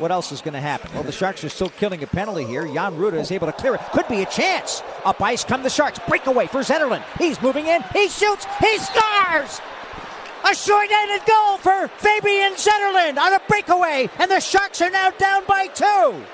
what else is going to happen? Well, the Sharks are still killing a penalty here. Jan Rutta is able to clear it. Could be a chance. Up ice come the Sharks. Breakaway for Zetterlund. He's moving in. He shoots. He scores! A short-handed goal for Fabian Zetterlund on a breakaway, and the Sharks are now down by two.